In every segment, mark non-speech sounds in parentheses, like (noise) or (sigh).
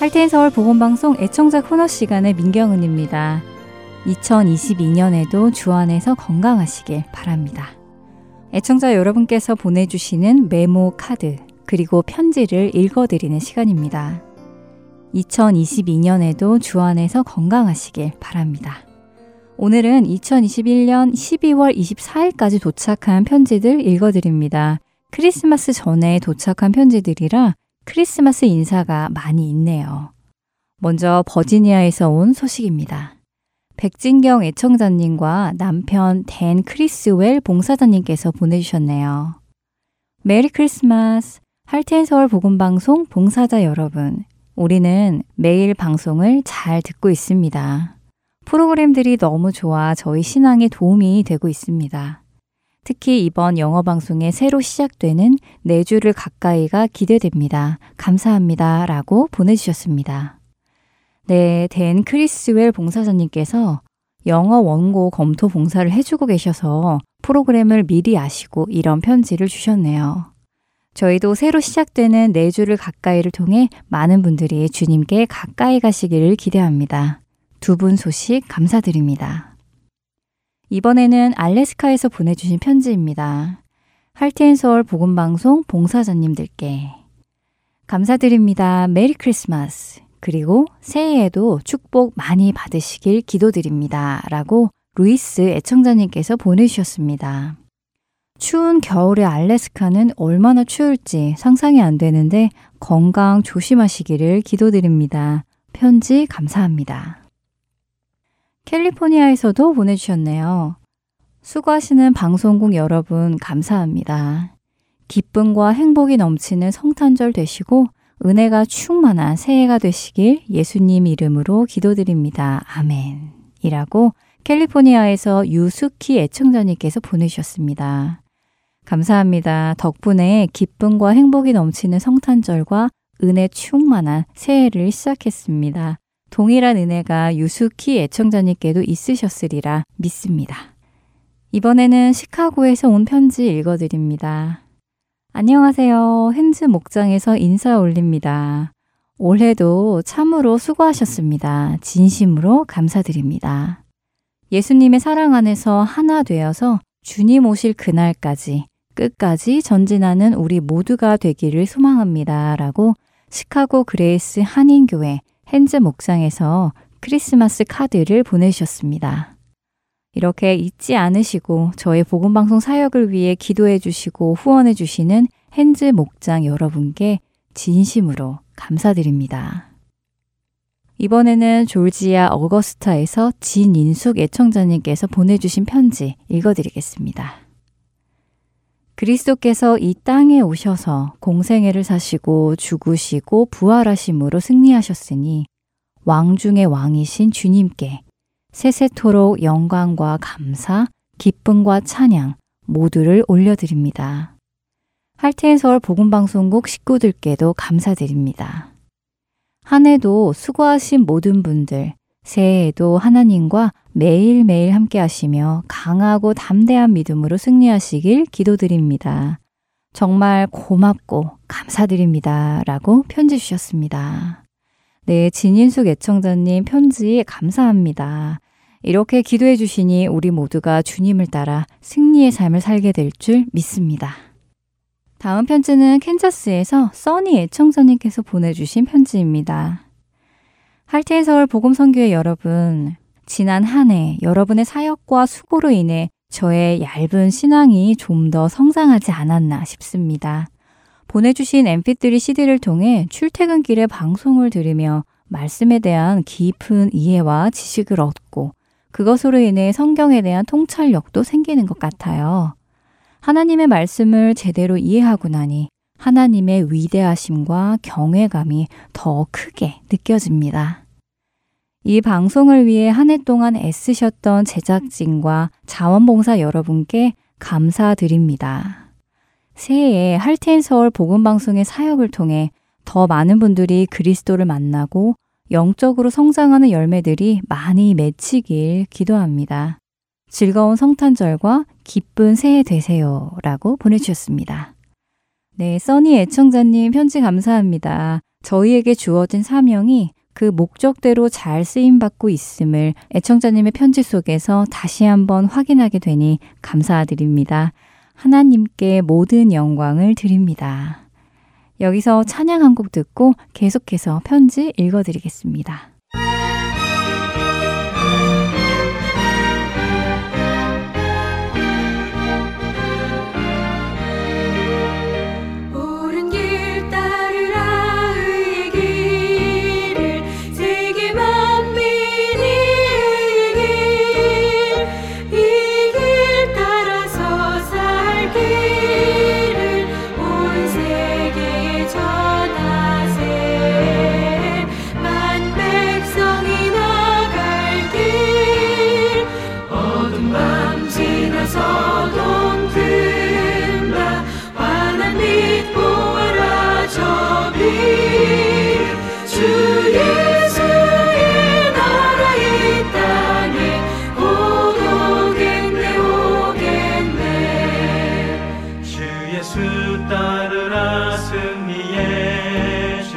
할테인 서울 보건방송 애청자 코너 시간의 민경은입니다. 2022년에도 주 안에서 건강하시길 바랍니다. 애청자 여러분께서 보내주시는 메모 카드 그리고 편지를 읽어드리는 시간입니다. 2022년에도 주 안에서 건강하시길 바랍니다. 오늘은 2021년 12월 24일까지 도착한 편지들 읽어드립니다. 크리스마스 전에 도착한 편지들이라 크리스마스 인사가 많이 있네요. 먼저 버지니아에서 온 소식입니다. 백진경 애청자님과 남편 댄 크리스웰 봉사자님께서 보내주셨네요. Merry Christmas! Heart and Soul 복음방송 봉사자 여러분, 우리는 매일 방송을 잘 듣고 있습니다. 프로그램들이 너무 좋아 저희 신앙에 도움이 되고 있습니다. 특히 이번 영어 방송에 새로 시작되는 내주를 가까이가 기대됩니다. 감사합니다. 라고 보내주셨습니다. 네, 댄 크리스웰 봉사자님께서 영어 원고 검토 봉사를 해주고 계셔서 프로그램을 미리 아시고 이런 편지를 주셨네요. 저희도 새로 시작되는 내주를 가까이를 통해 많은 분들이 주님께 가까이 가시기를 기대합니다. 두 분 소식 감사드립니다. 이번에는 알래스카에서 보내주신 편지입니다. Heart and Soul 복음방송 봉사자님들께 감사드립니다. Merry Christmas. 그리고 새해에도 축복 많이 받으시길 기도드립니다. 라고 루이스 애청자님께서 보내주셨습니다. 추운 겨울의 알래스카는 얼마나 추울지 상상이 안 되는데 건강 조심하시기를 기도드립니다. 편지 감사합니다. 캘리포니아에서도 보내주셨네요. 수고하시는 방송국 여러분 감사합니다. 기쁨과 행복이 넘치는 성탄절 되시고 은혜가 충만한 새해가 되시길 예수님 이름으로 기도드립니다. 아멘. 이라고 캘리포니아에서 유수키 애청자님께서 보내주셨습니다. 감사합니다. 덕분에 기쁨과 행복이 넘치는 성탄절과 은혜 충만한 새해를 시작했습니다. 동일한 은혜가 유수키 애청자님께도 있으셨으리라 믿습니다. 이번에는 시카고에서 온 편지 읽어드립니다. 안녕하세요. 핸즈 목장에서 인사 올립니다. 올해도 참으로 수고하셨습니다. 진심으로 감사드립니다. 예수님의 사랑 안에서 하나 되어서 주님 오실 그날까지 끝까지 전진하는 우리 모두가 되기를 소망합니다. 라고 시카고 그레이스 한인교회 핸즈 목장에서 크리스마스 카드를 보내주셨습니다. 이렇게 잊지 않으시고 저의 복음방송 사역을 위해 기도해 주시고 후원해 주시는 핸즈 목장 여러분께 진심으로 감사드립니다. 이번에는 조지아 어거스타에서 진인숙 애청자님께서 보내주신 편지 읽어드리겠습니다. 그리스도께서 이 땅에 오셔서 공생애를 사시고 죽으시고 부활하심으로 승리하셨으니 왕 중의 왕이신 주님께 세세토록 영광과 감사, 기쁨과 찬양 모두를 올려드립니다. 할테인 서울 복음방송국 식구들께도 감사드립니다. 한 해도 수고하신 모든 분들, 새해에도 하나님과 매일매일 함께 하시며 강하고 담대한 믿음으로 승리하시길 기도드립니다. 정말 고맙고 감사드립니다. 라고 편지 주셨습니다. 네, 진인숙 애청자님 편지 감사합니다. 이렇게 기도해 주시니 우리 모두가 주님을 따라 승리의 삶을 살게 될 줄 믿습니다. 다음 편지는 캔자스에서 써니 애청자님께서 보내주신 편지입니다. 할테인 서울 복음선교회 여러분, 지난 한 해 여러분의 사역과 수고로 인해 저의 얇은 신앙이 좀 더 성장하지 않았나 싶습니다. 보내주신 mp3 CD를 통해 출퇴근길에 방송을 들으며 말씀에 대한 깊은 이해와 지식을 얻고 그것으로 인해 성경에 대한 통찰력도 생기는 것 같아요. 하나님의 말씀을 제대로 이해하고 나니 하나님의 위대하심과 경외감이 더 크게 느껴집니다. 이 방송을 위해 한 해 동안 애쓰셨던 제작진과 자원봉사 여러분께 감사드립니다. 새해에 할텐 서울 복음방송의 사역을 통해 더 많은 분들이 그리스도를 만나고 영적으로 성장하는 열매들이 많이 맺히길 기도합니다. 즐거운 성탄절과 기쁜 새해 되세요. 라고 보내주셨습니다. 네, 써니 애청자님 편지 감사합니다. 저희에게 주어진 사명이 그 목적대로 잘 쓰임받고 있음을 애청자님의 편지 속에서 다시 한번 확인하게 되니 감사드립니다. 하나님께 모든 영광을 드립니다. 여기서 찬양 한 곡 듣고 계속해서 편지 읽어드리겠습니다. 예수 따르라 승리의 주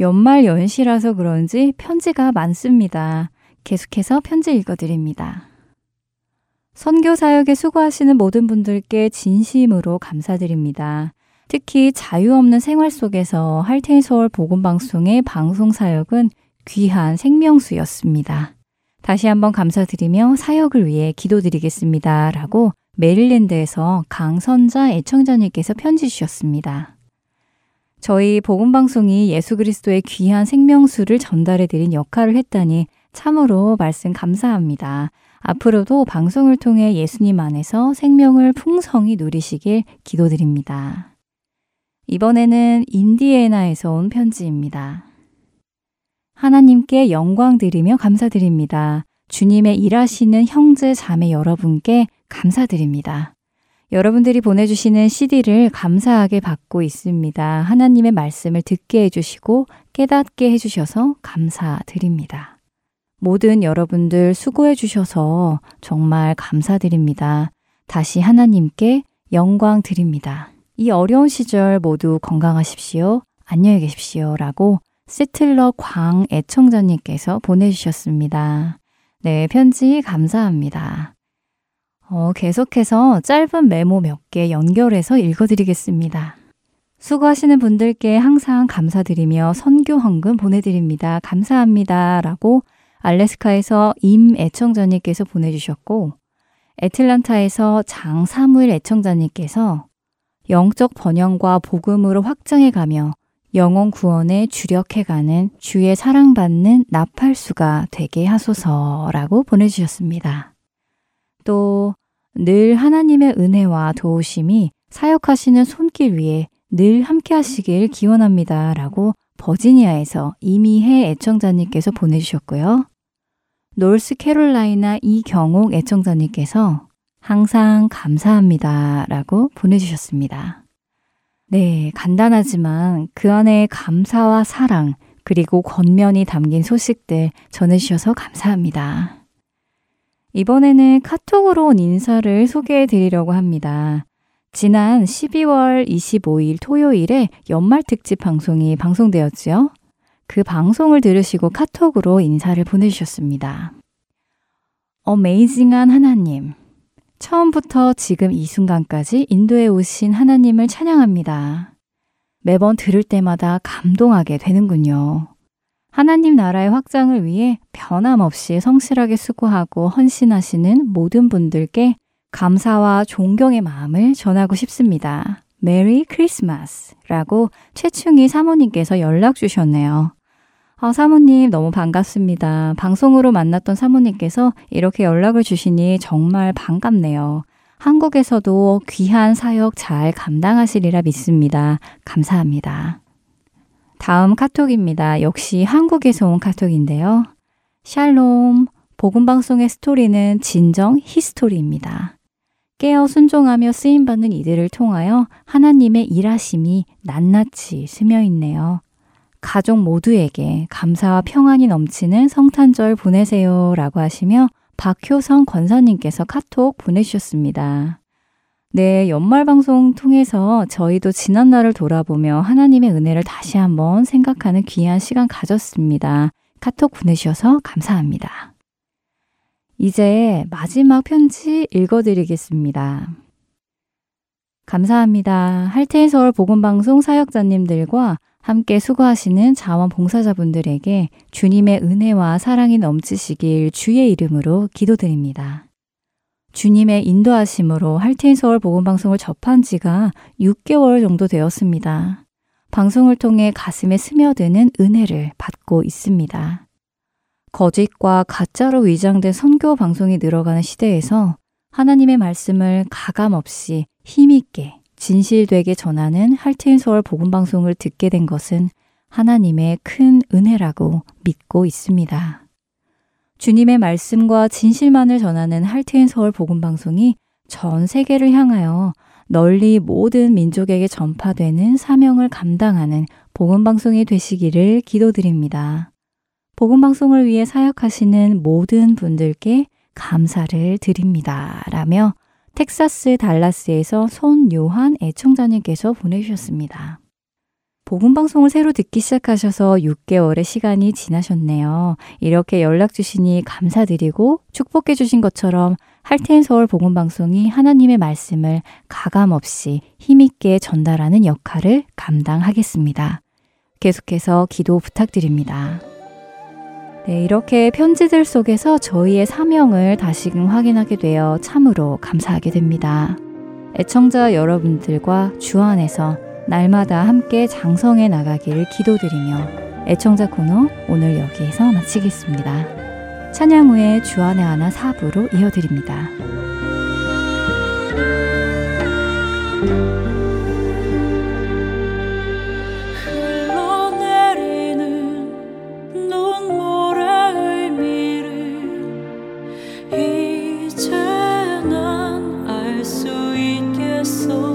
연말 연시라서 그런지 편지가 많습니다. 계속해서 편지 읽어드립니다. 선교 사역에 수고하시는 모든 분들께 진심으로 감사드립니다. 특히 자유 없는 생활 속에서 할텐 서울 복음 방송의 방송 사역은 귀한 생명수였습니다. 다시 한번 감사드리며 사역을 위해 기도드리겠습니다. 라고 메릴랜드에서 강선자 애청자님께서 편지 주셨습니다. 저희 복음방송이 예수 그리스도의 귀한 생명수를 전달해 드린 역할을 했다니 참으로 말씀 감사합니다. 앞으로도 방송을 통해 예수님 안에서 생명을 풍성히 누리시길 기도드립니다. 이번에는 인디애나에서 온 편지입니다. 하나님께 영광 드리며 감사드립니다. 주님의 일하시는 형제 자매 여러분께 감사드립니다. 여러분들이 보내주시는 CD를 감사하게 받고 있습니다. 하나님의 말씀을 듣게 해주시고 깨닫게 해주셔서 감사드립니다. 모든 여러분들 수고해 주셔서 정말 감사드립니다. 다시 하나님께 영광 드립니다. 이 어려운 시절 모두 건강하십시오. 안녕히 계십시오. 라고 세틀러 광 애청자님께서 보내주셨습니다. 네, 편지 감사합니다. 어, 계속해서 짧은 메모 몇 개 연결해서 읽어드리겠습니다. 수고하시는 분들께 항상 감사드리며 선교 헌금 보내드립니다. 감사합니다. 라고 알래스카에서 임 애청자님께서 보내주셨고, 애틀란타에서 장 사무일 애청자님께서 영적 번영과 복음으로 확장해가며 영혼 구원에 주력해가는 주의 사랑받는 나팔수가 되게 하소서라고 보내주셨습니다. 또 늘 하나님의 은혜와 도우심이 사역하시는 손길 위에 늘 함께 하시길 기원합니다. 라고 버지니아에서 이미혜 애청자님께서 보내주셨고요. 노스캐롤라이나 이경옥 애청자님께서 항상 감사합니다. 라고 보내주셨습니다. 네, 간단하지만 그 안에 감사와 사랑, 그리고 권면이 담긴 소식들 전해주셔서 감사합니다. 이번에는 카톡으로 온 인사를 소개해 드리려고 합니다. 지난 12월 25일 토요일에 연말 특집 방송이 방송되었지요. 그 방송을 들으시고 카톡으로 인사를 보내주셨습니다. 어메이징한 하나님. 처음부터 지금 이 순간까지 인도에 오신 하나님을 찬양합니다. 매번 들을 때마다 감동하게 되는군요. 하나님 나라의 확장을 위해 변함없이 성실하게 수고하고 헌신하시는 모든 분들께 감사와 존경의 마음을 전하고 싶습니다. 메리 크리스마스 라고 최충희 사모님께서 연락 주셨네요. 아, 사모님 너무 반갑습니다. 방송으로 만났던 사모님께서 이렇게 연락을 주시니 정말 반갑네요. 한국에서도 귀한 사역 잘 감당하시리라 믿습니다. 감사합니다. 다음 카톡입니다. 역시 한국에서 온 카톡인데요. 샬롬, 복음방송의 스토리는 진정 history입니다. 깨어 순종하며 쓰임받는 이들을 통하여 하나님의 일하심이 낱낱이 스며 있네요. 가족 모두에게 감사와 평안이 넘치는 성탄절 보내세요 라고 하시며 박효성 권사님께서 카톡 보내주셨습니다. 네, 연말 방송 통해서 저희도 지난 날을 돌아보며 하나님의 은혜를 다시 한번 생각하는 귀한 시간 가졌습니다. 카톡 보내주셔서 감사합니다. 이제 마지막 편지 읽어드리겠습니다. 감사합니다. 할테인 서울 복음방송 사역자님들과 함께 수고하시는 자원봉사자분들에게 주님의 은혜와 사랑이 넘치시길 주의 이름으로 기도드립니다. 주님의 인도하심으로 할테인 서울 복음 방송을 접한 지가 6개월 정도 되었습니다. 방송을 통해 가슴에 스며드는 은혜를 받고 있습니다. 거짓과 가짜로 위장된 선교 방송이 늘어가는 시대에서 하나님의 말씀을 가감 없이 힘있게 진실되게 전하는 할트인 서울 복음 방송을 듣게 된 것은 하나님의 큰 은혜라고 믿고 있습니다. 주님의 말씀과 진실만을 전하는 할트인 서울 복음 방송이 전 세계를 향하여 널리 모든 민족에게 전파되는 사명을 감당하는 복음 방송이 되시기를 기도드립니다. 복음 방송을 위해 사역하시는 모든 분들께 감사를 드립니다. 라며 텍사스 달라스에서 손요한 애청자님께서 보내주셨습니다. 복음 방송을 새로 듣기 시작하셔서 6개월의 시간이 지나셨네요. 이렇게 연락 주시니 감사드리고 축복해 주신 것처럼 할텐 서울 복음 방송이 하나님의 말씀을 가감 없이 힘있게 전달하는 역할을 감당하겠습니다. 계속해서 기도 부탁드립니다. 네, 이렇게 편지들 속에서 저희의 사명을 다시금 확인하게 되어 참으로 감사하게 됩니다. 애청자 여러분들과 주 안에서 날마다 함께 장성해 나가길 기도드리며 애청자 코너 오늘 여기에서 마치겠습니다. 찬양 후에 주안의 하나 사부로 이어드립니다. 흘러내리는 눈물의 의미를 이제 난 알 수 있겠어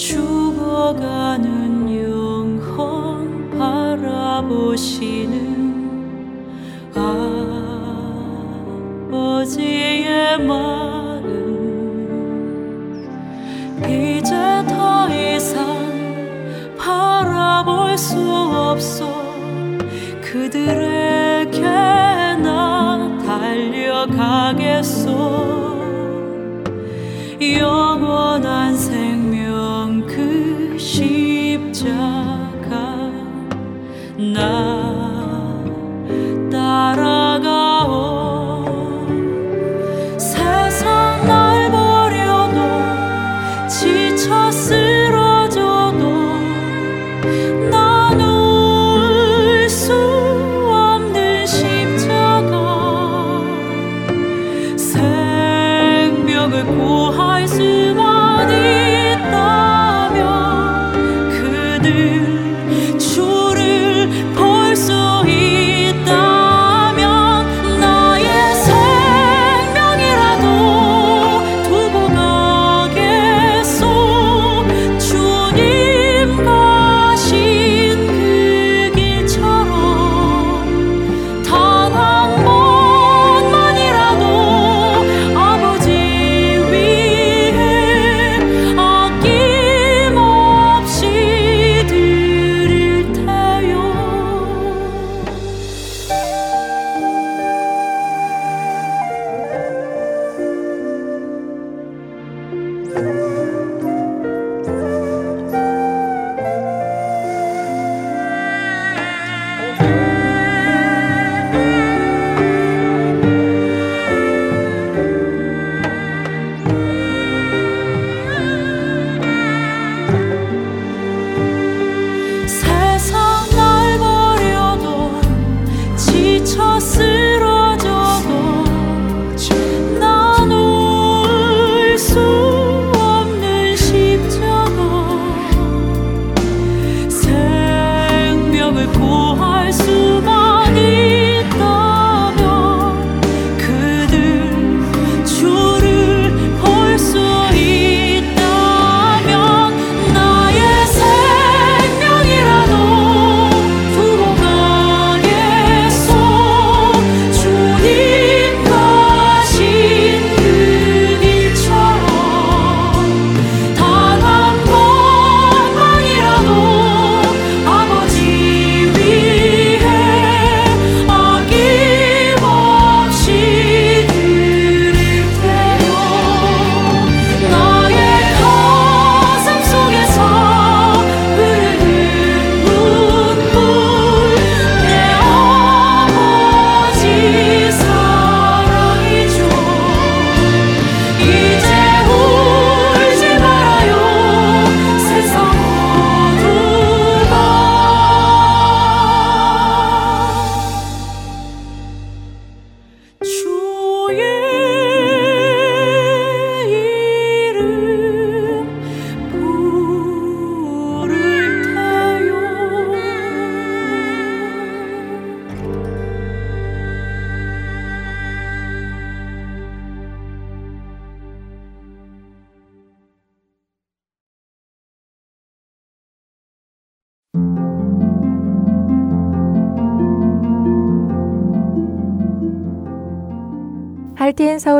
죽어가는 영혼 바라보시는 아버지의 마음 이제 더 이상 바라볼 수 없어 그들에게 나 달려가겠소. 영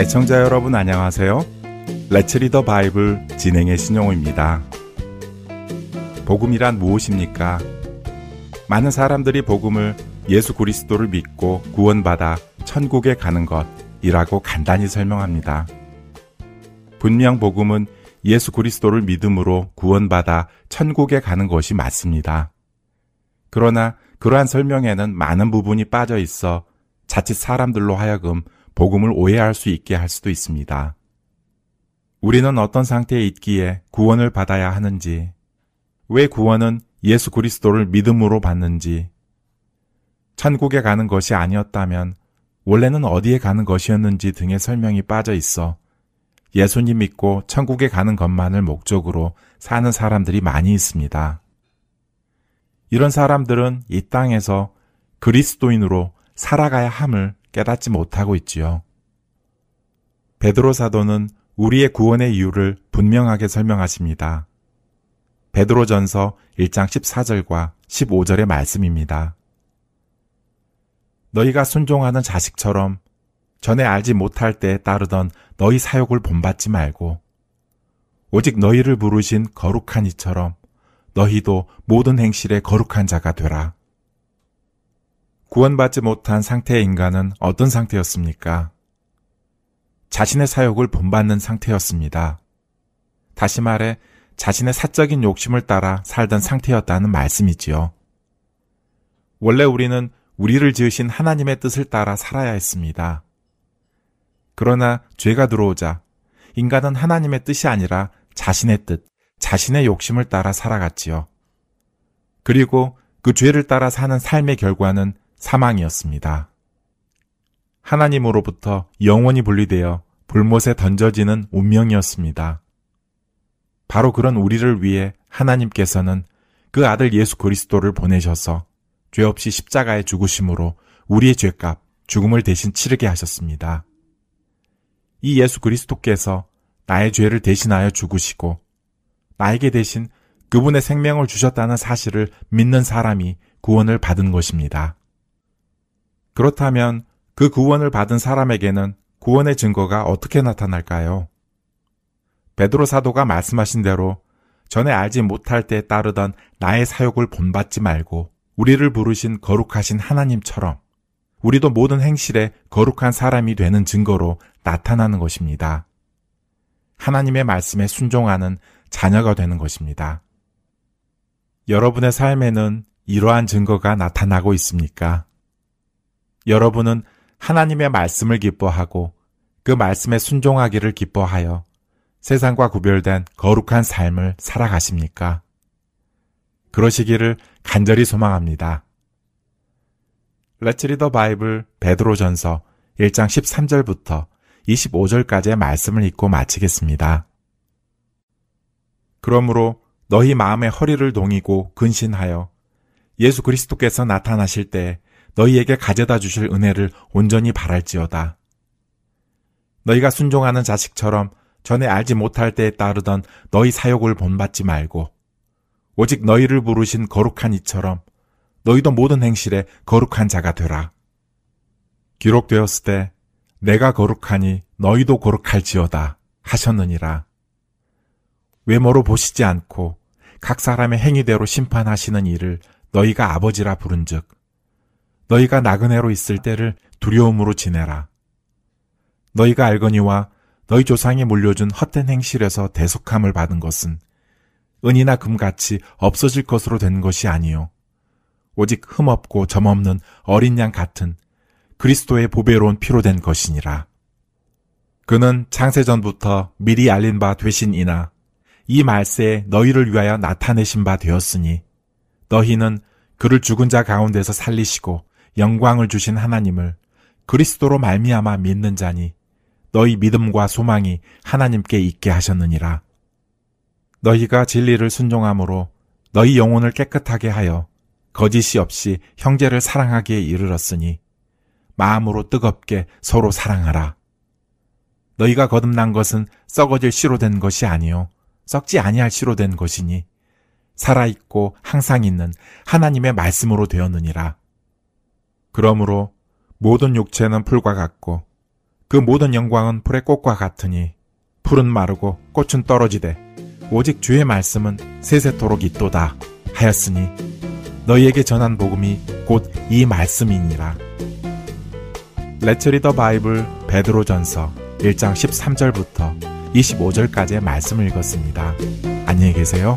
애청자 여러분 안녕하세요. Let's Read the Bible 진행의 신용호입니다. 복음이란 무엇입니까? 많은 사람들이 복음을 예수 그리스도를 믿고 구원받아 천국에 가는 것이라고 간단히 설명합니다. 분명 복음은 예수 그리스도를 믿음으로 구원받아 천국에 가는 것이 맞습니다. 그러나 그러한 설명에는 많은 부분이 빠져 있어 자칫 사람들로 하여금 복음을 오해할 수 있게 할 수도 있습니다. 우리는 어떤 상태에 있기에 구원을 받아야 하는지, 왜 구원은 예수 그리스도를 믿음으로 받는지, 천국에 가는 것이 아니었다면 원래는 어디에 가는 것이었는지 등의 설명이 빠져 있어 예수님 믿고 천국에 가는 것만을 목적으로 사는 사람들이 많이 있습니다. 이런 사람들은 이 땅에서 그리스도인으로 살아가야 함을 깨닫지 못하고 있지요. 베드로 사도는 우리의 구원의 이유를 분명하게 설명하십니다. 베드로 전서 1장 14절과 15절의 말씀입니다. 너희가 순종하는 자식처럼 전에 알지 못할 때 따르던 너희 사욕을 본받지 말고 오직 너희를 부르신 거룩한 이처럼 너희도 모든 행실에 거룩한 자가 되라. 구원받지 못한 상태의 인간은 어떤 상태였습니까? 자신의 사욕을 본받는 상태였습니다. 다시 말해 자신의 사적인 욕심을 따라 살던 상태였다는 말씀이지요. 원래 우리는 우리를 지으신 하나님의 뜻을 따라 살아야 했습니다. 그러나 죄가 들어오자 인간은 하나님의 뜻이 아니라 자신의 뜻, 자신의 욕심을 따라 살아갔지요. 그리고 그 죄를 따라 사는 삶의 결과는 사망이었습니다. 하나님으로부터 영원히 분리되어 불못에 던져지는 운명이었습니다. 바로 그런 우리를 위해 하나님께서는 그 아들 예수 그리스도를 보내셔서 죄 없이 십자가에 죽으심으로 우리의 죄값, 죽음을 대신 치르게 하셨습니다. 이 예수 그리스도께서 나의 죄를 대신하여 죽으시고 나에게 대신 그분의 생명을 주셨다는 사실을 믿는 사람이 구원을 받은 것입니다. 그렇다면 그 구원을 받은 사람에게는 구원의 증거가 어떻게 나타날까요? 베드로 사도가 말씀하신 대로 전에 알지 못할 때 따르던 나의 사욕을 본받지 말고 우리를 부르신 거룩하신 하나님처럼 우리도 모든 행실에 거룩한 사람이 되는 증거로 나타나는 것입니다. 하나님의 말씀에 순종하는 자녀가 되는 것입니다. 여러분의 삶에는 이러한 증거가 나타나고 있습니까? 여러분은 하나님의 말씀을 기뻐하고 그 말씀에 순종하기를 기뻐하여 세상과 구별된 거룩한 삶을 살아가십니까? 그러시기를 간절히 소망합니다. 레츠 리더 바이블 베드로전서 1장 13절부터 25절까지의 말씀을 읽고 마치겠습니다. 그러므로 너희 마음의 허리를 동이고 근신하여 예수 그리스도께서 나타나실 때 너희에게 가져다 주실 은혜를 온전히 바랄지어다. 너희가 순종하는 자식처럼 전에 알지 못할 때에 따르던 너희 사욕을 본받지 말고 오직 너희를 부르신 거룩한 이처럼 너희도 모든 행실에 거룩한 자가 되라. 기록되었을 때 내가 거룩하니 너희도 거룩할지어다 하셨느니라. 외모로 보시지 않고 각 사람의 행위대로 심판하시는 이를 너희가 아버지라 부른즉 너희가 나그네로 있을 때를 두려움으로 지내라. 너희가 알거니와 너희 조상이 물려준 헛된 행실에서 대속함을 받은 것은 은이나 금같이 없어질 것으로 된 것이 아니요 오직 흠없고 점없는 어린 양 같은 그리스도의 보배로운 피로 된 것이니라. 그는 창세전부터 미리 알린 바 되신이나 이 말세에 너희를 위하여 나타내신 바 되었으니 너희는 그를 죽은 자 가운데서 살리시고 영광을 주신 하나님을 그리스도로 말미암아 믿는 자니 너희 믿음과 소망이 하나님께 있게 하셨느니라. 너희가 진리를 순종함으로 너희 영혼을 깨끗하게 하여 거짓이 없이 형제를 사랑하기에 이르렀으니 마음으로 뜨겁게 서로 사랑하라. 너희가 거듭난 것은 썩어질 씨로 된 것이 아니요 썩지 아니할 씨로 된 것이니 살아 있고 항상 있는 하나님의 말씀으로 되었느니라. 그러므로 모든 육체는 풀과 같고 그 모든 영광은 풀의 꽃과 같으니 풀은 마르고 꽃은 떨어지되 오직 주의 말씀은 세세토록 있도다 하였으니 너희에게 전한 복음이 곧 이 말씀이니라. 레츠리 더 바이블 베드로 전서 1장 13절부터 25절까지의 말씀을 읽었습니다. 안녕히 계세요.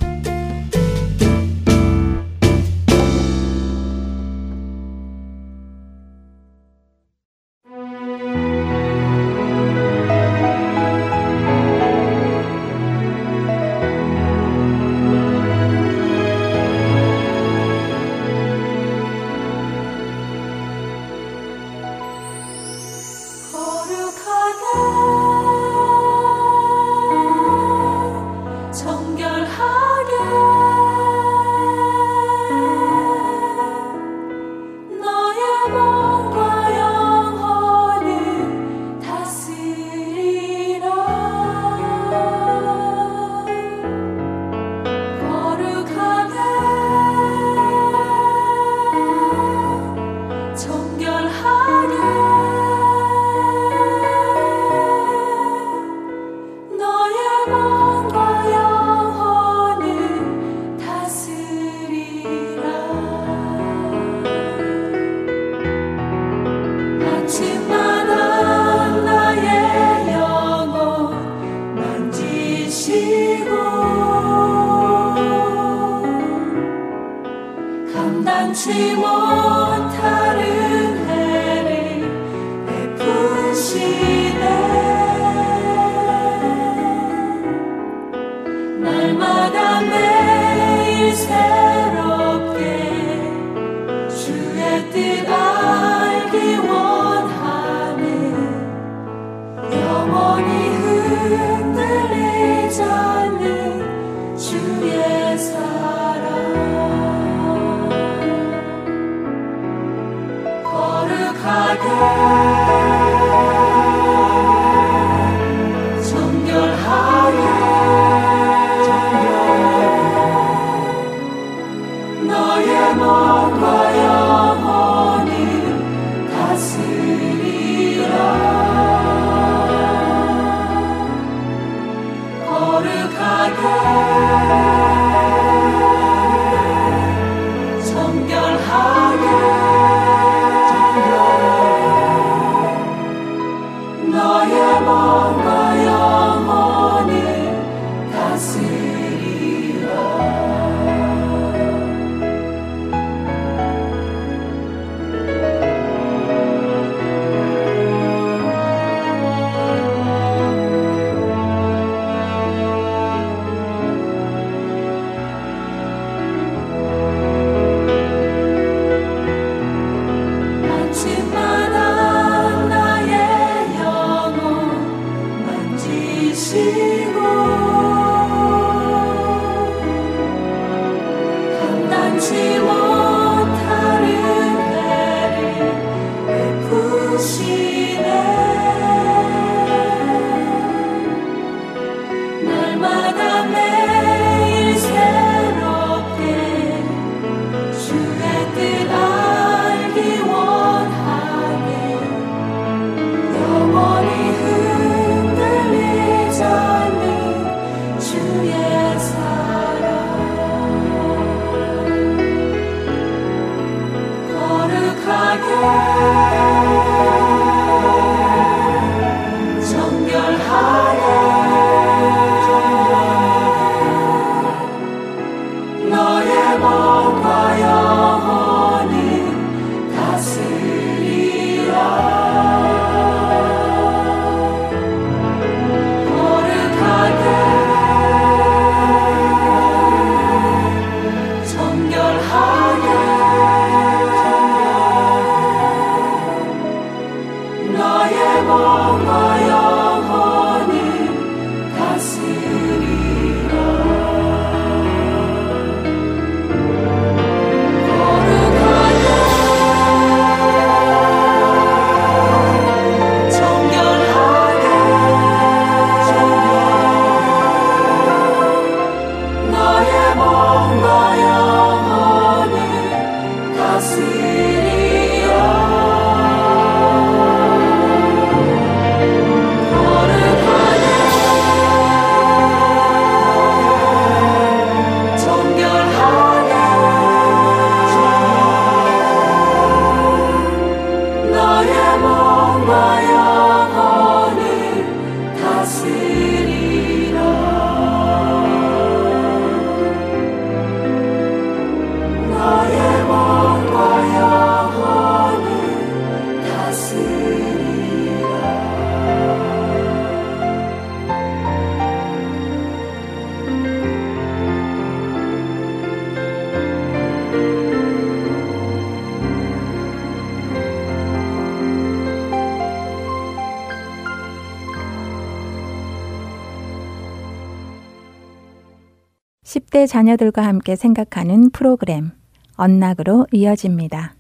10대 자녀들과 함께 생각하는 프로그램 언락으로 이어집니다.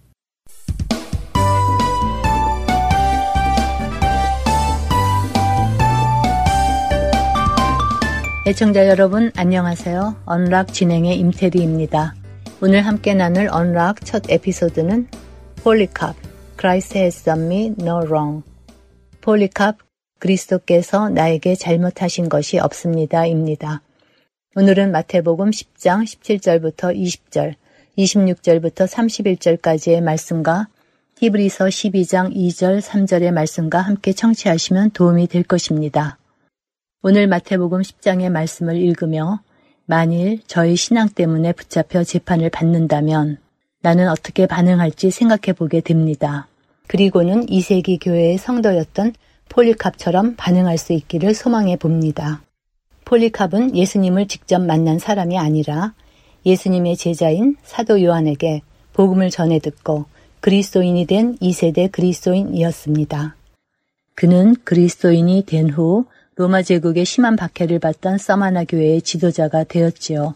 애청자 여러분 안녕하세요. 언락 진행의 임태리입니다. 오늘 함께 나눌 언락 첫 에피소드는 폴리캅 Christ has done me no wrong 폴리캅 그리스도께서 나에게 잘못하신 것이 없습니다입니다. 오늘은 마태복음 10장 17절부터 20절, 26절부터 31절까지의 말씀과 히브리서 12장 2절 3절의 말씀과 함께 청취하시면 도움이 될 것입니다. 오늘 마태복음 10장의 말씀을 읽으며 만일 저희 신앙 때문에 붙잡혀 재판을 받는다면 나는 어떻게 반응할지 생각해 보게 됩니다. 그리고는 2세기 교회의 성도였던 폴리캅처럼 반응할 수 있기를 소망해 봅니다. 폴리캅은 예수님을 직접 만난 사람이 아니라 예수님의 제자인 사도 요한에게 복음을 전해 듣고 그리스도인이 된 2세대 그리스도인이었습니다. 그는 그리스도인이 된 후 로마 제국의 심한 박해를 받던 서마나 교회의 지도자가 되었지요.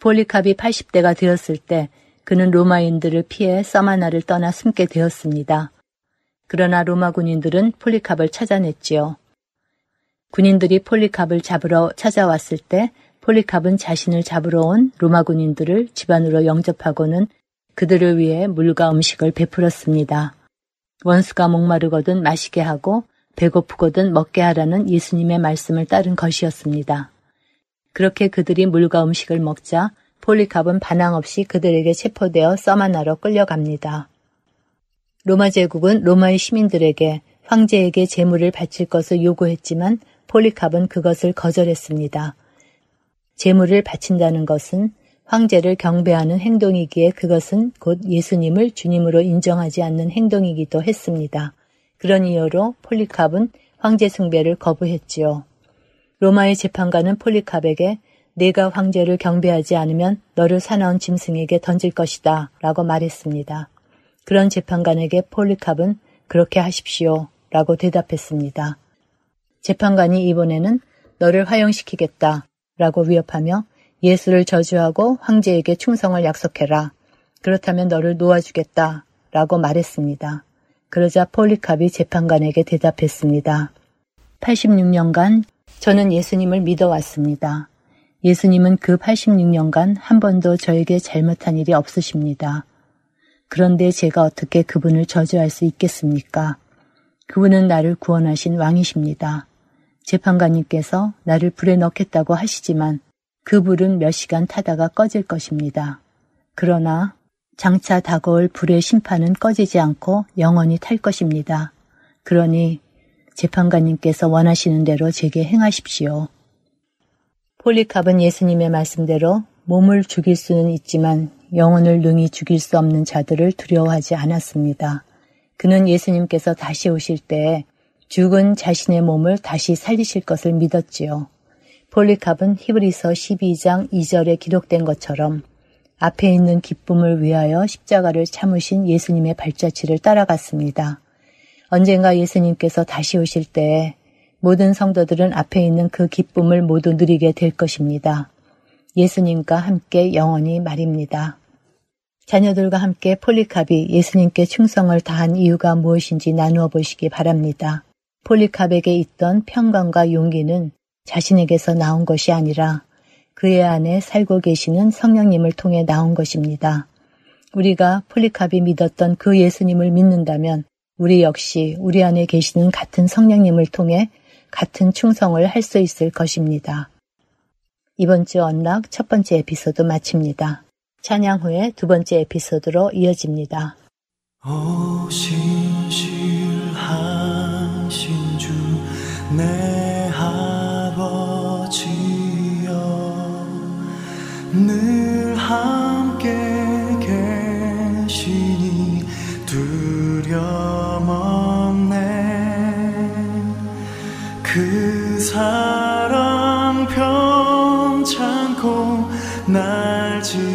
폴리캅이 80대가 되었을 때 그는 로마인들을 피해 서마나를 떠나 숨게 되었습니다. 그러나 로마 군인들은 폴리캅을 찾아냈지요. 군인들이 폴리캅을 잡으러 찾아왔을 때 폴리캅은 자신을 잡으러 온 로마 군인들을 집안으로 영접하고는 그들을 위해 물과 음식을 베풀었습니다. 원수가 목마르거든 마시게 하고 배고프거든 먹게 하라는 예수님의 말씀을 따른 것이었습니다. 그렇게 그들이 물과 음식을 먹자 폴리캅은 반항 없이 그들에게 체포되어 써마나로 끌려갑니다. 로마 제국은 로마의 시민들에게 황제에게 재물을 바칠 것을 요구했지만 폴리캅은 그것을 거절했습니다. 재물을 바친다는 것은 황제를 경배하는 행동이기에 그것은 곧 예수님을 주님으로 인정하지 않는 행동이기도 했습니다. 그런 이유로 폴리캅은 황제 숭배를 거부했지요. 로마의 재판관은 폴리캅에게 내가 황제를 경배하지 않으면 너를 사나운 짐승에게 던질 것이다 라고 말했습니다. 그런 재판관에게 폴리캅은 그렇게 하십시오 라고 대답했습니다. 재판관이 이번에는 너를 화형시키겠다 라고 위협하며 예수를 저주하고 황제에게 충성을 약속해라. 그렇다면 너를 놓아주겠다 라고 말했습니다. 그러자 폴리캅이 재판관에게 대답했습니다. 86년간 저는 예수님을 믿어왔습니다. 예수님은 그 86년간 한 번도 저에게 잘못한 일이 없으십니다. 그런데 제가 어떻게 그분을 저주할 수 있겠습니까? 그분은 나를 구원하신 왕이십니다. 재판관님께서 나를 불에 넣겠다고 하시지만 그 불은 몇 시간 타다가 꺼질 것입니다. 그러나 장차 다가올 불의 심판은 꺼지지 않고 영원히 탈 것입니다. 그러니 재판관님께서 원하시는 대로 제게 행하십시오. 폴리캅은 예수님의 말씀대로 몸을 죽일 수는 있지만 영혼을 능히 죽일 수 없는 자들을 두려워하지 않았습니다. 그는 예수님께서 다시 오실 때 죽은 자신의 몸을 다시 살리실 것을 믿었지요. 폴리캅은 히브리서 12장 2절에 기록된 것처럼 앞에 있는 기쁨을 위하여 십자가를 참으신 예수님의 발자취를 따라갔습니다. 언젠가 예수님께서 다시 오실 때 모든 성도들은 앞에 있는 그 기쁨을 모두 누리게 될 것입니다. 예수님과 함께 영원히 말입니다. 자녀들과 함께 폴리캅이 예수님께 충성을 다한 이유가 무엇인지 나누어 보시기 바랍니다. 폴리캅에게 있던 평강과 용기는 자신에게서 나온 것이 아니라 그의 안에 살고 계시는 성령님을 통해 나온 것입니다. 우리가 폴리캅이 믿었던 그 예수님을 믿는다면 우리 역시 우리 안에 계시는 같은 성령님을 통해 같은 충성을 할 수 있을 것입니다. 이번 주 언락 첫 번째 에피소드 마칩니다. 찬양 후에 두 번째 에피소드로 이어집니다. 오 신실하신 주 내 아버지 늘 함께 계시니 두려움 없네. 그 사랑 편찮고 날 지키시며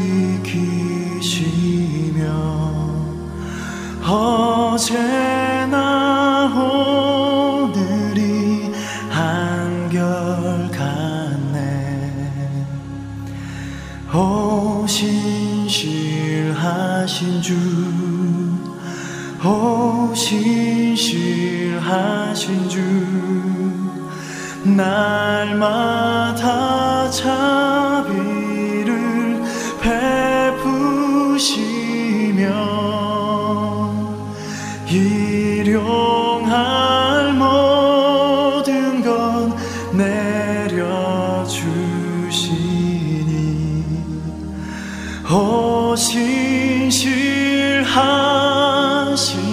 어제 하신 주, 오 신실하신 주, 날마다 자 신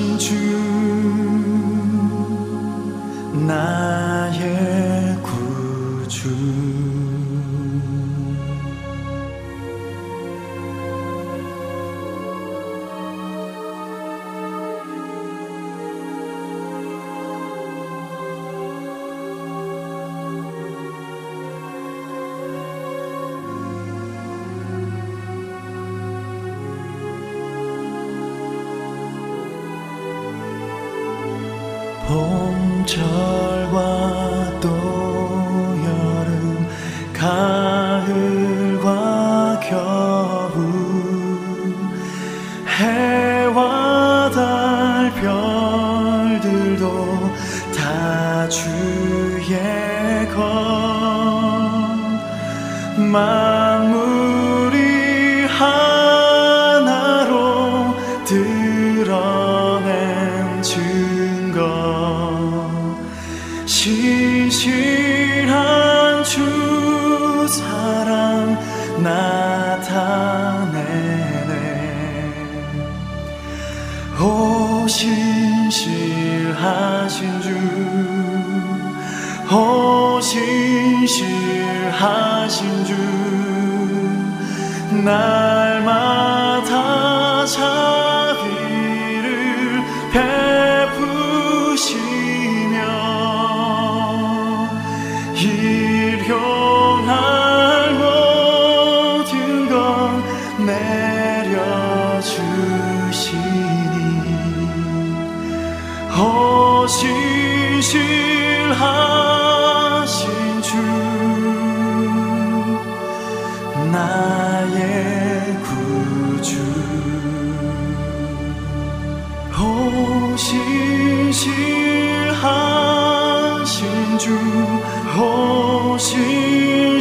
신실하신 주, 오 신실하신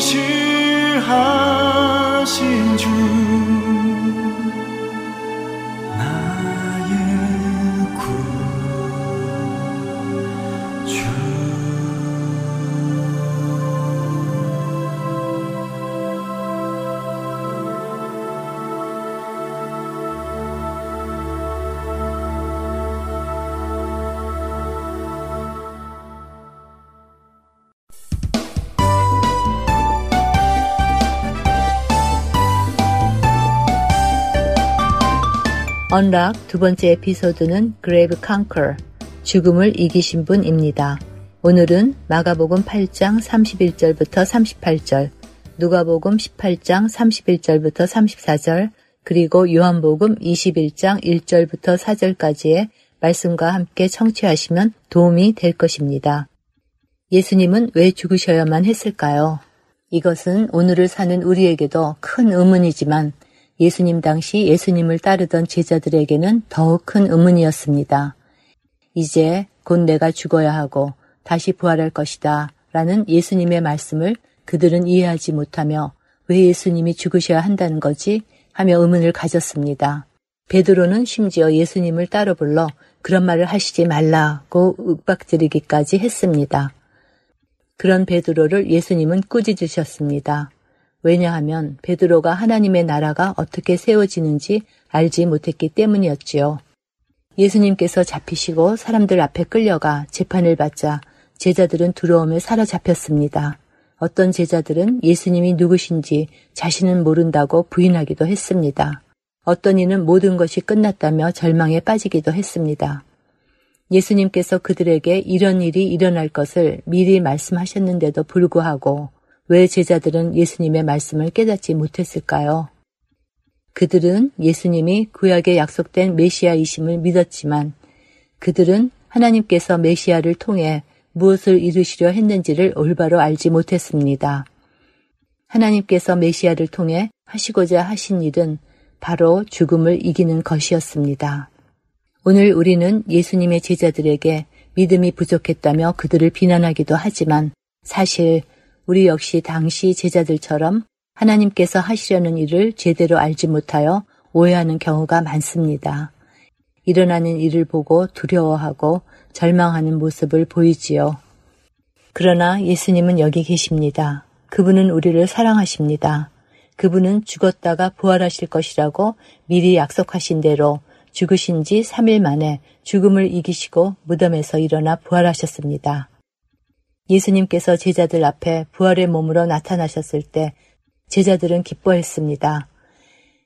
주, 언락 두 번째 에피소드는 Grave Conquer, 죽음을 이기신 분입니다. 오늘은 마가복음 8장 31절부터 38절, 누가복음 18장 31절부터 34절, 그리고 요한복음 21장 1절부터 4절까지의 말씀과 함께 청취하시면 도움이 될 것입니다. 예수님은 왜 죽으셔야만 했을까요? 이것은 오늘을 사는 우리에게도 큰 의문이지만 예수님 당시 예수님을 따르던 제자들에게는 더욱 큰 의문이었습니다. 이제 곧 내가 죽어야 하고 다시 부활할 것이다 라는 예수님의 말씀을 그들은 이해하지 못하며 왜 예수님이 죽으셔야 한다는 거지 하며 의문을 가졌습니다. 베드로는 심지어 예수님을 따로 불러 그런 말을 하시지 말라고 윽박지르기까지 했습니다. 그런 베드로를 예수님은 꾸짖으셨습니다. 왜냐하면 베드로가 하나님의 나라가 어떻게 세워지는지 알지 못했기 때문이었지요. 예수님께서 잡히시고 사람들 앞에 끌려가 재판을 받자 제자들은 두려움에 사로잡혔습니다. 어떤 제자들은 예수님이 누구신지 자신은 모른다고 부인하기도 했습니다. 어떤 이는 모든 것이 끝났다며 절망에 빠지기도 했습니다. 예수님께서 그들에게 이런 일이 일어날 것을 미리 말씀하셨는데도 불구하고 왜 제자들은 예수님의 말씀을 깨닫지 못했을까요? 그들은 예수님이 구약에 약속된 메시아이심을 믿었지만 그들은 하나님께서 메시아를 통해 무엇을 이루시려 했는지를 올바로 알지 못했습니다. 하나님께서 메시아를 통해 하시고자 하신 일은 바로 죽음을 이기는 것이었습니다. 오늘 우리는 예수님의 제자들에게 믿음이 부족했다며 그들을 비난하기도 하지만 사실 우리 역시 당시 제자들처럼 하나님께서 하시려는 일을 제대로 알지 못하여 오해하는 경우가 많습니다. 일어나는 일을 보고 두려워하고 절망하는 모습을 보이지요. 그러나 예수님은 여기 계십니다. 그분은 우리를 사랑하십니다. 그분은 죽었다가 부활하실 것이라고 미리 약속하신 대로 죽으신 지 3일 만에 죽음을 이기시고 무덤에서 일어나 부활하셨습니다. 예수님께서 제자들 앞에 부활의 몸으로 나타나셨을 때 제자들은 기뻐했습니다.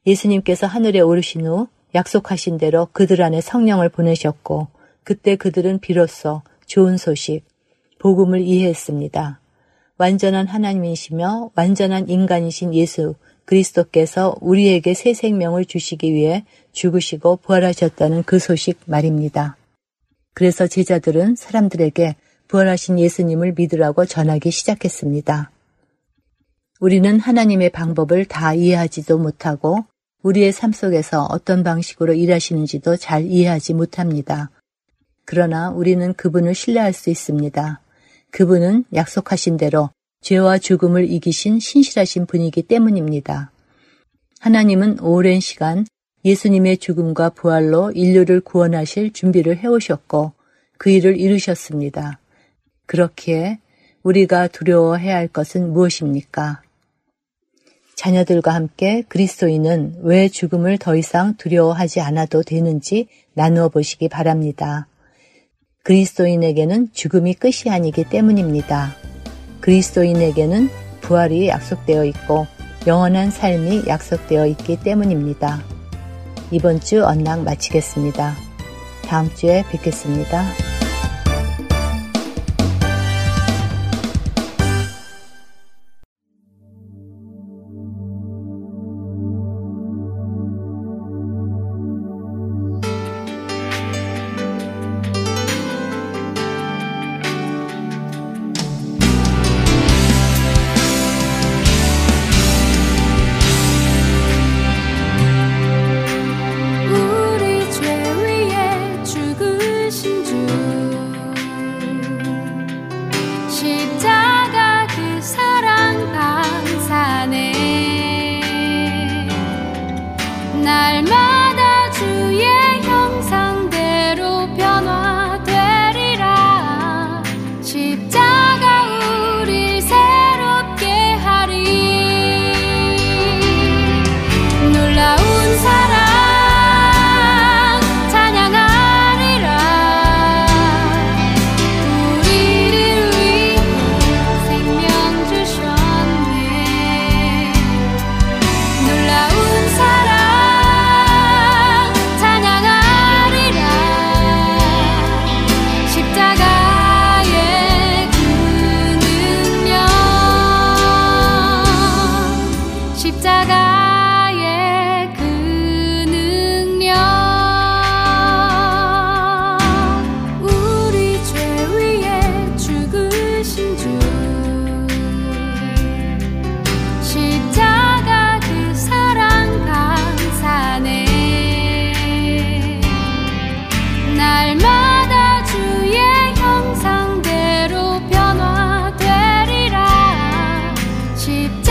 예수님께서 하늘에 오르신 후 약속하신 대로 그들 안에 성령을 보내셨고 그때 그들은 비로소 좋은 소식, 복음을 이해했습니다. 완전한 하나님이시며 완전한 인간이신 예수 그리스도께서 우리에게 새 생명을 주시기 위해 죽으시고 부활하셨다는 그 소식 말입니다. 그래서 제자들은 사람들에게 부활하신 예수님을 믿으라고 전하기 시작했습니다. 우리는 하나님의 방법을 다 이해하지도 못하고 우리의 삶 속에서 어떤 방식으로 일하시는지도 잘 이해하지 못합니다. 그러나 우리는 그분을 신뢰할 수 있습니다. 그분은 약속하신 대로 죄와 죽음을 이기신 신실하신 분이기 때문입니다. 하나님은 오랜 시간 예수님의 죽음과 부활로 인류를 구원하실 준비를 해오셨고 그 일을 이루셨습니다. 그렇기에 우리가 두려워해야 할 것은 무엇입니까? 자녀들과 함께 그리스도인은 왜 죽음을 더 이상 두려워하지 않아도 되는지 나누어 보시기 바랍니다. 그리스도인에게는 죽음이 끝이 아니기 때문입니다. 그리스도인에게는 부활이 약속되어 있고 영원한 삶이 약속되어 있기 때문입니다. 이번 주 언락 마치겠습니다. 다음 주에 뵙겠습니다. cheap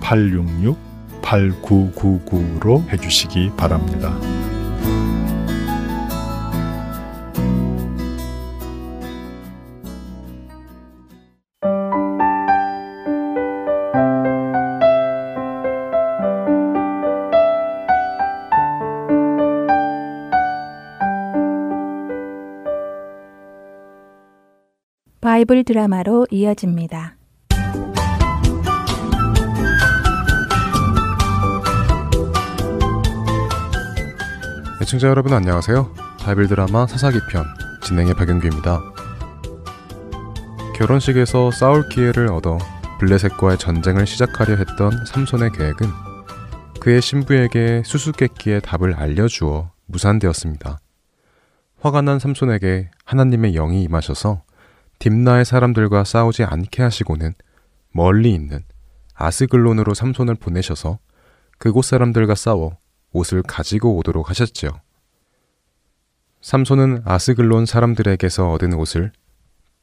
602-866-8999로 해주시기 바랍니다. 바이블 드라마로 이어집니다. 애청자 여러분 안녕하세요. 바이블 드라마 사사기 편 진행의 박영규입니다. 결혼식에서 싸울 기회를 얻어 블레셋과의 전쟁을 시작하려 했던 삼손의 계획은 그의 신부에게 수수께끼의 답을 알려주어 무산되었습니다. 화가 난 삼손에게 하나님의 영이 임하셔서 딥나의 사람들과 싸우지 않게 하시고는 멀리 있는 아스글론으로 삼손을 보내셔서 그곳 사람들과 싸워 옷을 가지고 오도록 하셨지요. 삼손은 아스글론 사람들에게서 얻은 옷을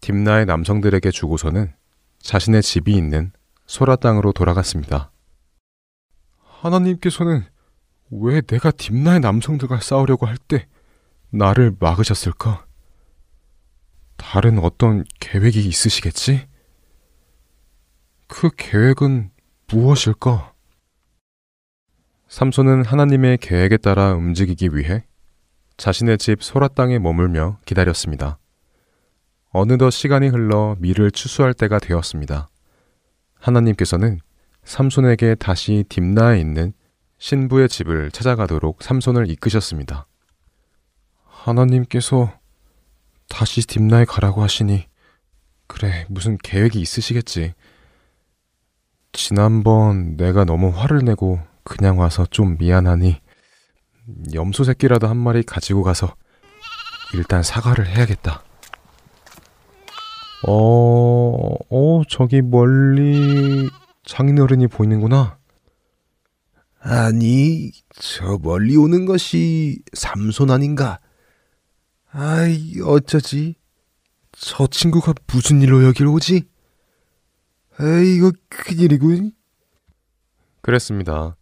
딥나의 남성들에게 주고서는 자신의 집이 있는 소라 땅으로 돌아갔습니다. 하나님께서는 왜 내가 딥나의 남성들과 싸우려고 할 때 나를 막으셨을까? 다른 어떤 계획이 있으시겠지? 그 계획은 무엇일까? 삼손은 하나님의 계획에 따라 움직이기 위해 자신의 집 소라 땅에 머물며 기다렸습니다. 어느덧 시간이 흘러 밀을 추수할 때가 되었습니다. 하나님께서는 삼손에게 다시 딥나에 있는 신부의 집을 찾아가도록 삼손을 이끄셨습니다. 하나님께서 다시 딥나에 가라고 하시니 그래 무슨 계획이 있으시겠지. 지난번 내가 너무 화를 내고 그냥 와서 좀 미안하니 염소 새끼라도 한 마리 가지고 가서 일단 사과를 해야겠다. 어, 어, 저기 멀리 장인어른이 보이는구나. 아니, 저 멀리 오는 것이 삼손 아닌가? 아이, 어쩌지? 저 친구가 무슨 일로 여길 오지? 에이, 이거 큰일이군. 그랬습니다.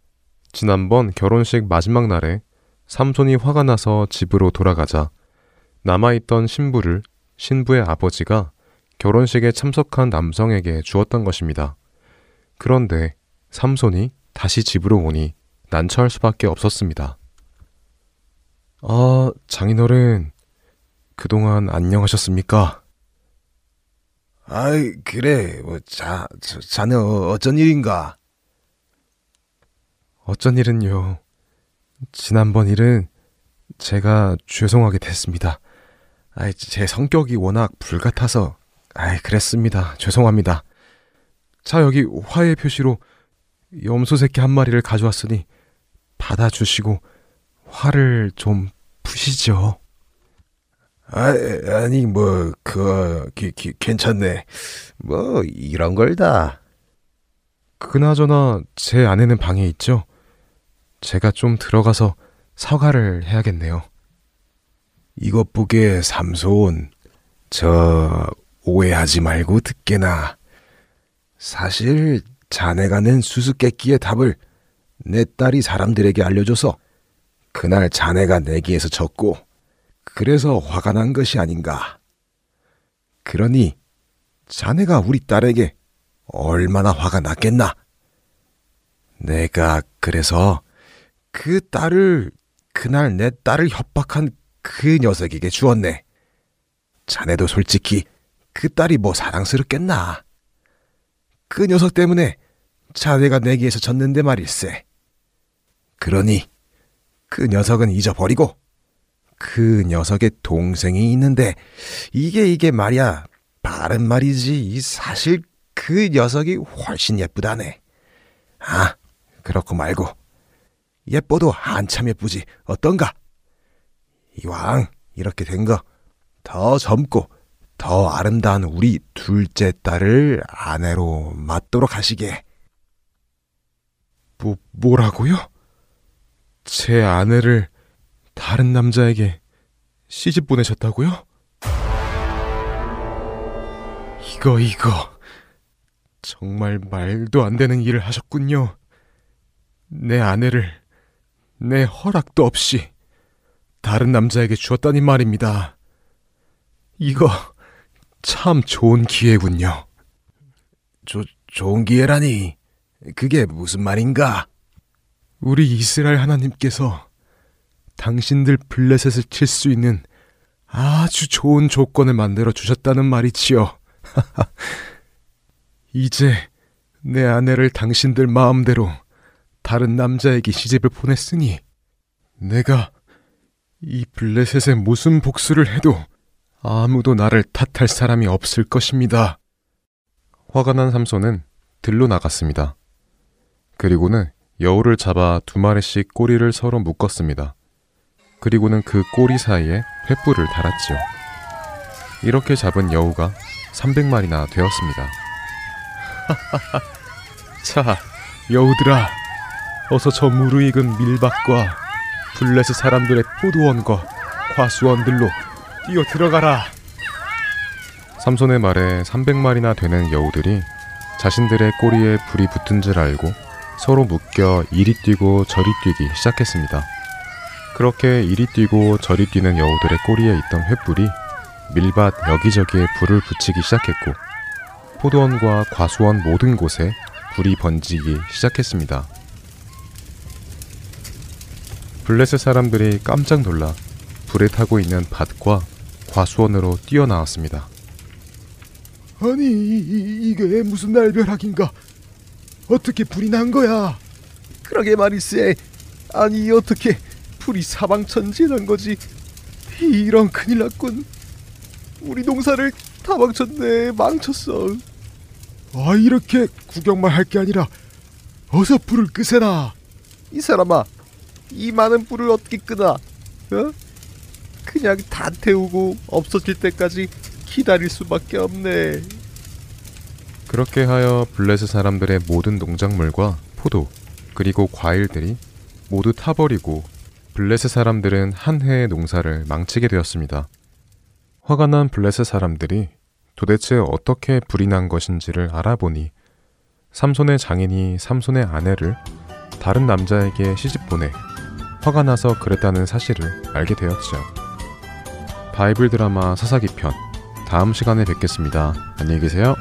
지난번 결혼식 마지막 날에 삼손이 화가 나서 집으로 돌아가자 남아있던 신부를 신부의 아버지가 결혼식에 참석한 남성에게 주었던 것입니다. 그런데 삼손이 다시 집으로 오니 난처할 수밖에 없었습니다. 아, 장인어른, 그동안 안녕하셨습니까? 아이, 그래, 뭐, 자, 자 자네 어쩐 일인가? 어쩐 일은요. 지난번 일은 제가 죄송하게 됐습니다. 아이, 제 성격이 워낙 불같아서, 아이, 그랬습니다. 죄송합니다. 자, 여기 화해 표시로 염소 새끼 한 마리를 가져왔으니 받아주시고 화를 좀 푸시죠. 아, 아니, 뭐, 그, 기, 기, 괜찮네. 뭐, 이런 걸 다. 그나저나 제 아내는 방에 있죠? 제가 좀 들어가서 사과를 해야겠네요. 이것 보게 삼손, 저 오해하지 말고 듣게나. 사실 자네가 낸 수수께끼의 답을 내 딸이 사람들에게 알려줘서 그날 자네가 내기에서 졌고 그래서 화가 난 것이 아닌가. 그러니 자네가 우리 딸에게 얼마나 화가 났겠나. 내가 그래서 그 딸을 그날 내 딸을 협박한 그 녀석에게 주었네. 자네도 솔직히 그 딸이 뭐 사랑스럽겠나. 그 녀석 때문에 자네가 내기에서 졌는데 말일세. 그러니 그 녀석은 잊어버리고 그 녀석의 동생이 있는데 이게 이게 말이야 바른 말이지 이 사실 그 녀석이 훨씬 예쁘다네. 아, 그렇고 말고 예뻐도 한참 예쁘지 어떤가? 이왕 이렇게 된 거 더 젊고 더 아름다운 우리 둘째 딸을 아내로 맞도록 하시게. 뭐, 뭐라고요? 제 아내를 다른 남자에게 시집 보내셨다고요? 이거, 이거. 정말 말도 안 되는 일을 하셨군요. 내 아내를 내 허락도 없이 다른 남자에게 주었다니 말입니다. 이거 참 좋은 기회군요. 조, 좋은 기회라니. 그게 무슨 말인가? 우리 이스라엘 하나님께서 당신들 블레셋을 칠 수 있는 아주 좋은 조건을 만들어 주셨다는 말이지요. (laughs) 이제 내 아내를 당신들 마음대로 다른 남자에게 시집을 보냈으니 내가 이 블레셋에 무슨 복수를 해도 아무도 나를 탓할 사람이 없을 것입니다. 화가 난 삼손은 들로 나갔습니다. 그리고는 여우를 잡아 두 마리씩 꼬리를 서로 묶었습니다. 그리고는 그 꼬리 사이에 횃불을 달았지요. 이렇게 잡은 여우가 300마리나 되었습니다. (laughs) 자, 여우들아, 어서 저 무르익은 밀밭과 블레스 사람들의 포도원과 과수원들로 뛰어 들어가라. 삼손의 말에 300마리나 되는 여우들이 자신들의 꼬리에 불이 붙은 줄 알고 서로 묶여 이리 뛰고 저리 뛰기 시작했습니다. 그렇게 이리 뛰고 저리 뛰는 여우들의 꼬리에 있던 횃불이 밀밭 여기저기에 불을 붙이기 시작했고 포도원과 과수원 모든 곳에 불이 번지기 시작했습니다. 블레셋 사람들이 깜짝 놀라 불에 타고 있는 밭과 과수원으로 뛰어나왔습니다. 아니, 이, 게 무슨 날벼락인가? 어떻게 불이 난 거야? 그러게 말이세. 아니, 어떻게 불이 사방천지난 거지? 이런 큰일 났군. 우리 농사를 다 망쳤네, 망쳤어. 아, 이렇게 구경만 할 게 아니라 어서 불을 끄세나. 이 사람아, 이 많은 불을 어떻게 끄나? 어? 그냥 다 태우고 없어질 때까지 기다릴 수밖에 없네. 그렇게 하여 블레셋 사람들의 모든 농작물과 포도 그리고 과일들이 모두 타버리고 블레셋 사람들은 한 해의 농사를 망치게 되었습니다. 화가 난 블레셋 사람들이 도대체 어떻게 불이 난 것인지를 알아보니 삼손의 장인이 삼손의 아내를 다른 남자에게 시집 보내 화가 나서 그랬다는 사실을 알게 되었죠. 바이블 드라마 사사기 편 다음 시간에 뵙겠습니다. 안녕히 계세요.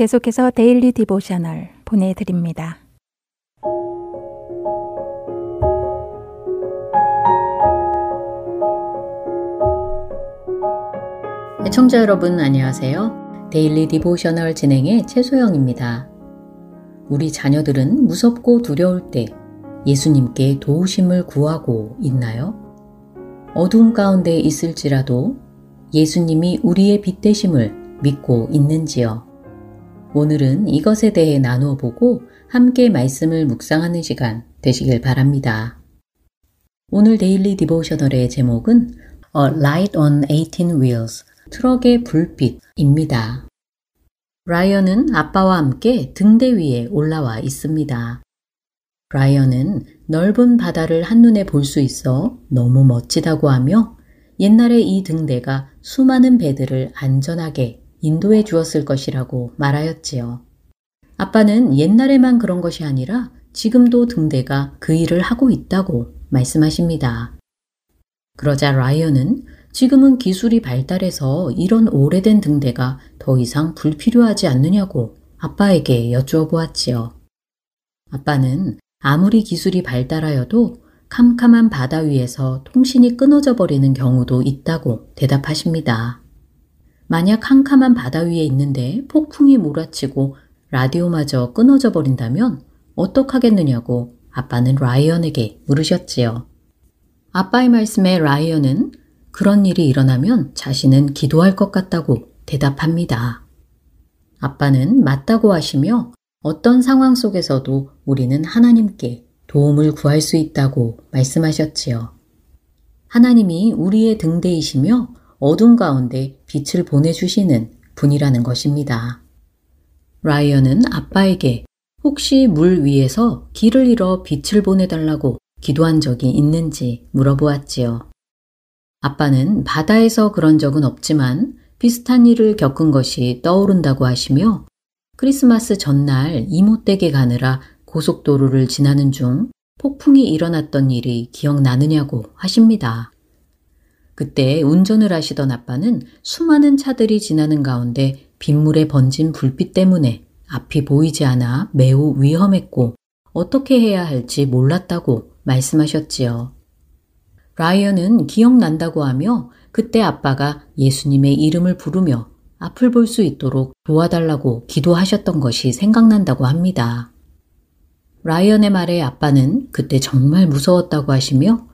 계속해서 Daily Devotional 보내드립니다. 애청자 여러분 안녕하세요. Daily Devotional 진행의 최소영입니다. 우리 자녀들은 무섭고 두려울 때 예수님께 도우심을 구하고 있나요? 어두운 가운데 있을지라도 예수님이 우리의 빛 되심을 믿고 있는지요? 오늘은 이것에 대해 나누어 보고 함께 말씀을 묵상하는 시간 되시길 바랍니다. 오늘 Daily Devotional의 제목은 A Light on 18 Wheels, 트럭의 불빛입니다. 라이언은 아빠와 함께 등대 위에 올라와 있습니다. 라이언은 넓은 바다를 한눈에 볼 수 있어 너무 멋지다고 하며 옛날에 이 등대가 수많은 배들을 안전하게 인도해 주었을 것이라고 말하였지요. 아빠는 옛날에만 그런 것이 아니라 지금도 등대가 그 일을 하고 있다고 말씀하십니다. 그러자 라이언은 지금은 기술이 발달해서 이런 오래된 등대가 더 이상 불필요하지 않느냐고 아빠에게 여쭈어 보았지요. 아빠는 아무리 기술이 발달하여도 캄캄한 바다 위에서 통신이 끊어져 버리는 경우도 있다고 대답하십니다. 만약 캄캄한 바다 위에 있는데 폭풍이 몰아치고 라디오마저 끊어져 버린다면 어떡하겠느냐고 아빠는 라이언에게 물으셨지요. 아빠의 말씀에 라이언은 그런 일이 일어나면 자신은 기도할 것 같다고 대답합니다. 아빠는 맞다고 하시며 어떤 상황 속에서도 우리는 하나님께 도움을 구할 수 있다고 말씀하셨지요. 하나님이 우리의 등대이시며 어둠 가운데 빛을 보내주시는 분이라는 것입니다. 라이언은 아빠에게 혹시 물 위에서 길을 잃어 빛을 보내달라고 기도한 적이 있는지 물어보았지요. 아빠는 바다에서 그런 적은 없지만 비슷한 일을 겪은 것이 떠오른다고 하시며 크리스마스 전날 이모 댁에 가느라 고속도로를 지나는 중 폭풍이 일어났던 일이 기억나느냐고 하십니다. 그때 운전을 하시던 아빠는 수많은 차들이 지나는 가운데 빗물에 번진 불빛 때문에 앞이 보이지 않아 매우 위험했고 어떻게 해야 할지 몰랐다고 말씀하셨지요. 라이언은 기억난다고 하며 그때 아빠가 예수님의 이름을 부르며 앞을 볼 수 있도록 도와달라고 기도하셨던 것이 생각난다고 합니다. 라이언의 말에 아빠는 그때 정말 무서웠다고 하시며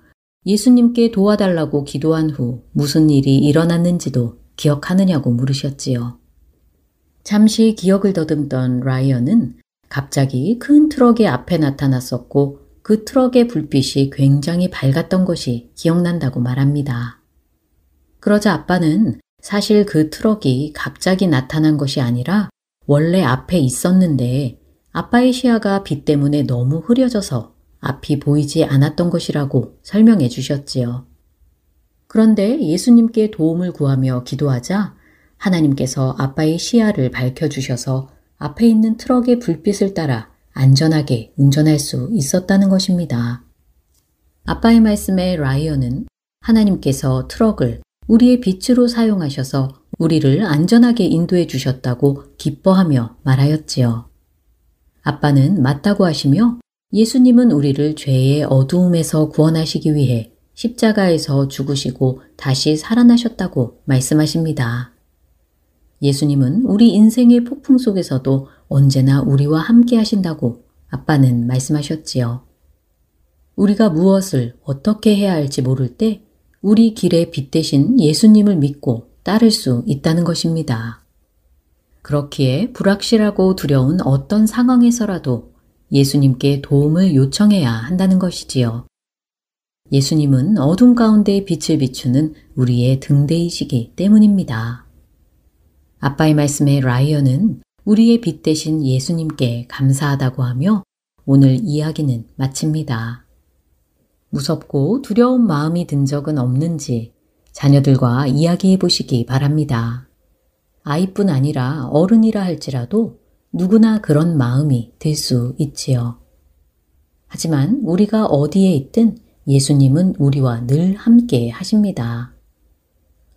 예수님께 도와달라고 기도한 후 무슨 일이 일어났는지도 기억하느냐고 물으셨지요. 잠시 기억을 더듬던 라이언은 갑자기 큰 트럭이 앞에 나타났었고 그 트럭의 불빛이 굉장히 밝았던 것이 기억난다고 말합니다. 그러자 아빠는 사실 그 트럭이 갑자기 나타난 것이 아니라 원래 앞에 있었는데 아빠의 시야가 빛 때문에 너무 흐려져서 앞이 보이지 않았던 것이라고 설명해 주셨지요. 그런데 예수님께 도움을 구하며 기도하자 하나님께서 아빠의 시야를 밝혀주셔서 앞에 있는 트럭의 불빛을 따라 안전하게 운전할 수 있었다는 것입니다. 아빠의 말씀에 라이언은 하나님께서 트럭을 우리의 빛으로 사용하셔서 우리를 안전하게 인도해 주셨다고 기뻐하며 말하였지요. 아빠는 맞다고 하시며 예수님은 우리를 죄의 어두움에서 구원하시기 위해 십자가에서 죽으시고 다시 살아나셨다고 말씀하십니다. 예수님은 우리 인생의 폭풍 속에서도 언제나 우리와 함께 하신다고 아빠는 말씀하셨지요. 우리가 무엇을 어떻게 해야 할지 모를 때 우리 길의 빛 대신 예수님을 믿고 따를 수 있다는 것입니다. 그렇기에 불확실하고 두려운 어떤 상황에서라도 예수님께 도움을 요청해야 한다는 것이지요. 예수님은 어둠 가운데 빛을 비추는 우리의 등대이시기 때문입니다. 아빠의 말씀에 라이언은 우리의 빛 대신 예수님께 감사하다고 하며 오늘 이야기는 마칩니다. 무섭고 두려운 마음이 든 적은 없는지 자녀들과 이야기해 보시기 바랍니다. 아이뿐 아니라 어른이라 할지라도 누구나 그런 마음이 들 수 있지요. 하지만 우리가 어디에 있든 예수님은 우리와 늘 함께 하십니다.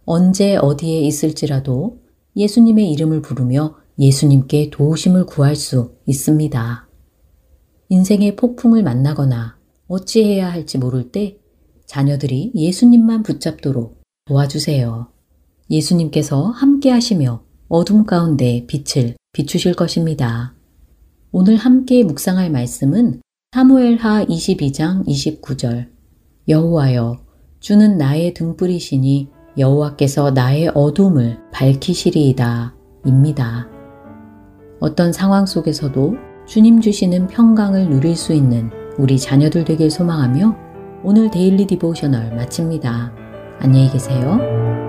언제 어디에 있을지라도 예수님의 이름을 부르며 예수님께 도우심을 구할 수 있습니다. 인생의 폭풍을 만나거나 어찌해야 할지 모를 때 자녀들이 예수님만 붙잡도록 도와주세요. 예수님께서 함께 하시며 어둠 가운데 빛을 비추실 것입니다. 오늘 함께 묵상할 말씀은 사무엘하 22장 29절 여호와여 주는 나의 등불이시니 여호와께서 나의 어둠을 밝히시리이다 입니다. 어떤 상황 속에서도 주님 주시는 평강을 누릴 수 있는 우리 자녀들 되길 소망하며 오늘 Daily Devotional 마칩니다. 안녕히 계세요.